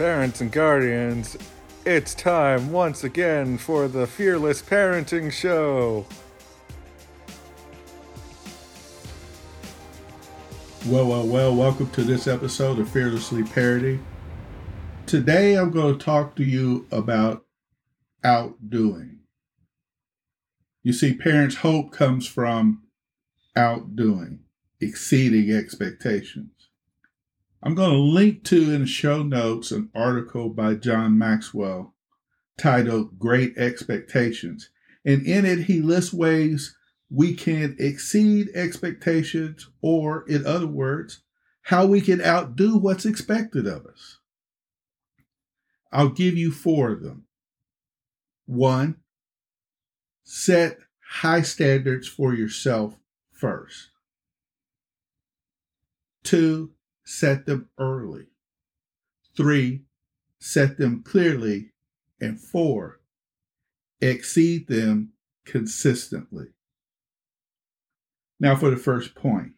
Parents and guardians, it's time once again for the Fearless Parenting Show. Well, well, well, welcome to this episode of Fearless Parenting. Today I'm going to talk to you about outdoing. You see, parents' hope comes from outdoing, exceeding expectations. I'm going to link to in the show notes an article by John Maxwell titled Great Expectations. And in it, he lists ways we can exceed expectations, or in other words, how we can outdo what's expected of us. I'll give you four of them. One, set high standards for yourself first. Two, set them early. Three, set them clearly. And four, exceed them consistently. Now, for the first point,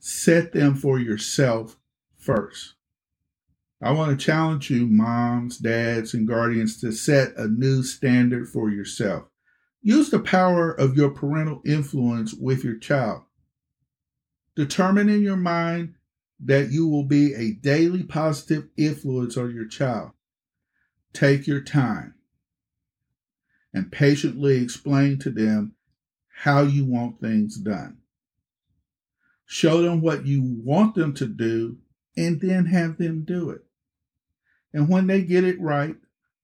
set them for yourself first. I want to challenge you, moms, dads, and guardians, to set a new standard for yourself. Use the power of your parental influence with your child. Determine in your mind that you will be a daily positive influence on your child. Take your time and patiently explain to them how you want things done. Show them what you want them to do and then have them do it. And when they get it right,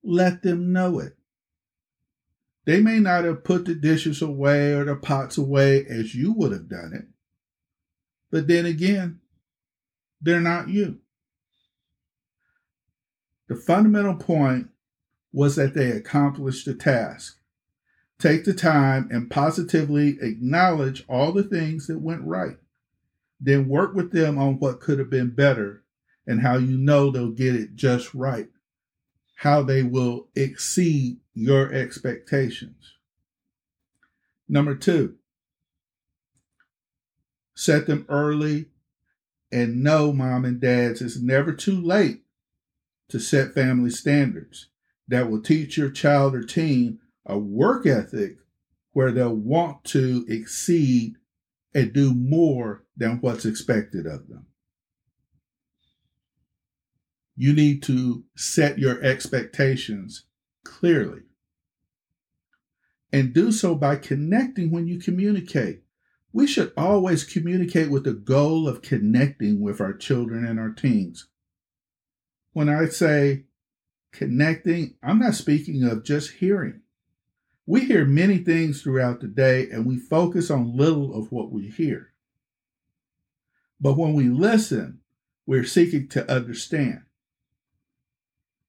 let them know it. They may not have put the dishes away or the pots away as you would have done it, but then again, they're not you. The fundamental point was that they accomplished the task. Take the time and positively acknowledge all the things that went right. Then work with them on what could have been better and how you know they'll get it just right. How they will exceed your expectations. Number two, set them early, and know, mom and dads, it's never too late to set family standards that will teach your child or teen a work ethic where they'll want to exceed and do more than what's expected of them. You need to set your expectations clearly and do so by connecting when you communicate we should always communicate with the goal of connecting with our children and our teens. When I say connecting, I'm not speaking of just hearing. We hear many things throughout the day and we focus on little of what we hear. But when we listen, we're seeking to understand.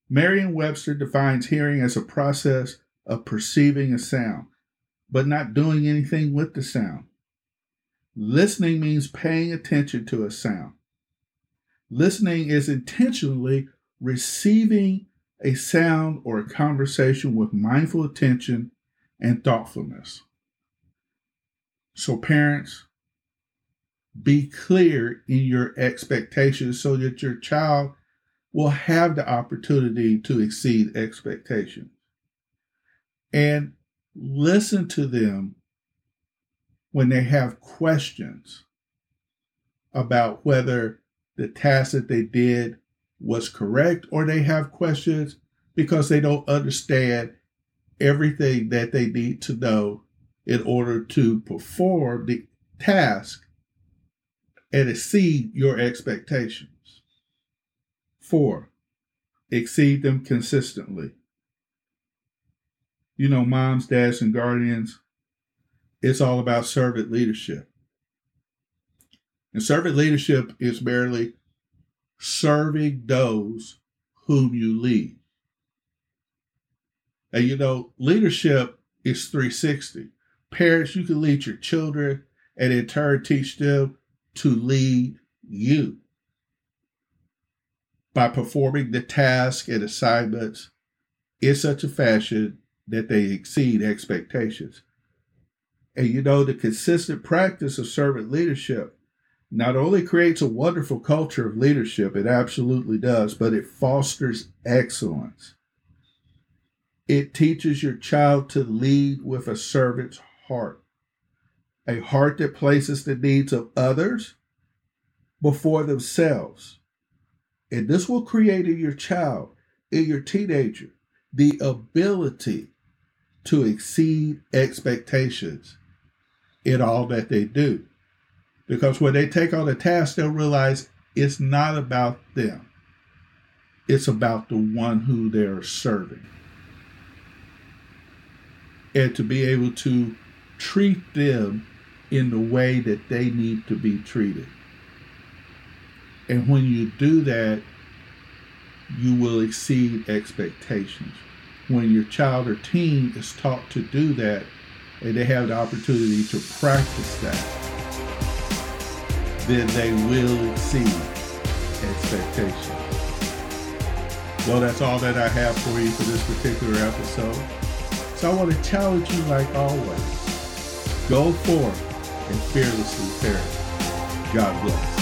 Merriam Webster defines hearing as a process of perceiving a sound, but not doing anything with the sound. Listening means paying attention to a sound. Listening is intentionally receiving a sound or a conversation with mindful attention and thoughtfulness. So, parents, be clear in your expectations so that your child will have the opportunity to exceed expectations. And listen to them when they have questions about whether the task that they did was correct or they have questions because they don't understand everything that they need to know in order to perform the task and exceed your expectations. Four, exceed them consistently. You know, moms, dads, and guardians, it's all about servant leadership. And servant leadership is merely serving those whom you lead. And you know, leadership is 360. Parents, you can lead your children and in turn teach them to lead you by performing the task and assignments in such a fashion that they exceed expectations. And you know, the consistent practice of servant leadership not only creates a wonderful culture of leadership, it absolutely does, but it fosters excellence. It teaches your child to lead with a servant's heart, a heart that places the needs of others before themselves. And this will create in your child, in your teenager, the ability to exceed expectations in all that they do. Because when they take on a task, they'll realize it's not about them, it's about the one who they're serving. And to be able to treat them in the way that they need to be treated. And when you do that, you will exceed expectations. When your child or teen is taught to do that, and they have the opportunity to practice that, then they will exceed expectations. Well, that's all that I have for you for this particular episode. So I want to challenge you, like always, go forth and fearlessly parent. God bless.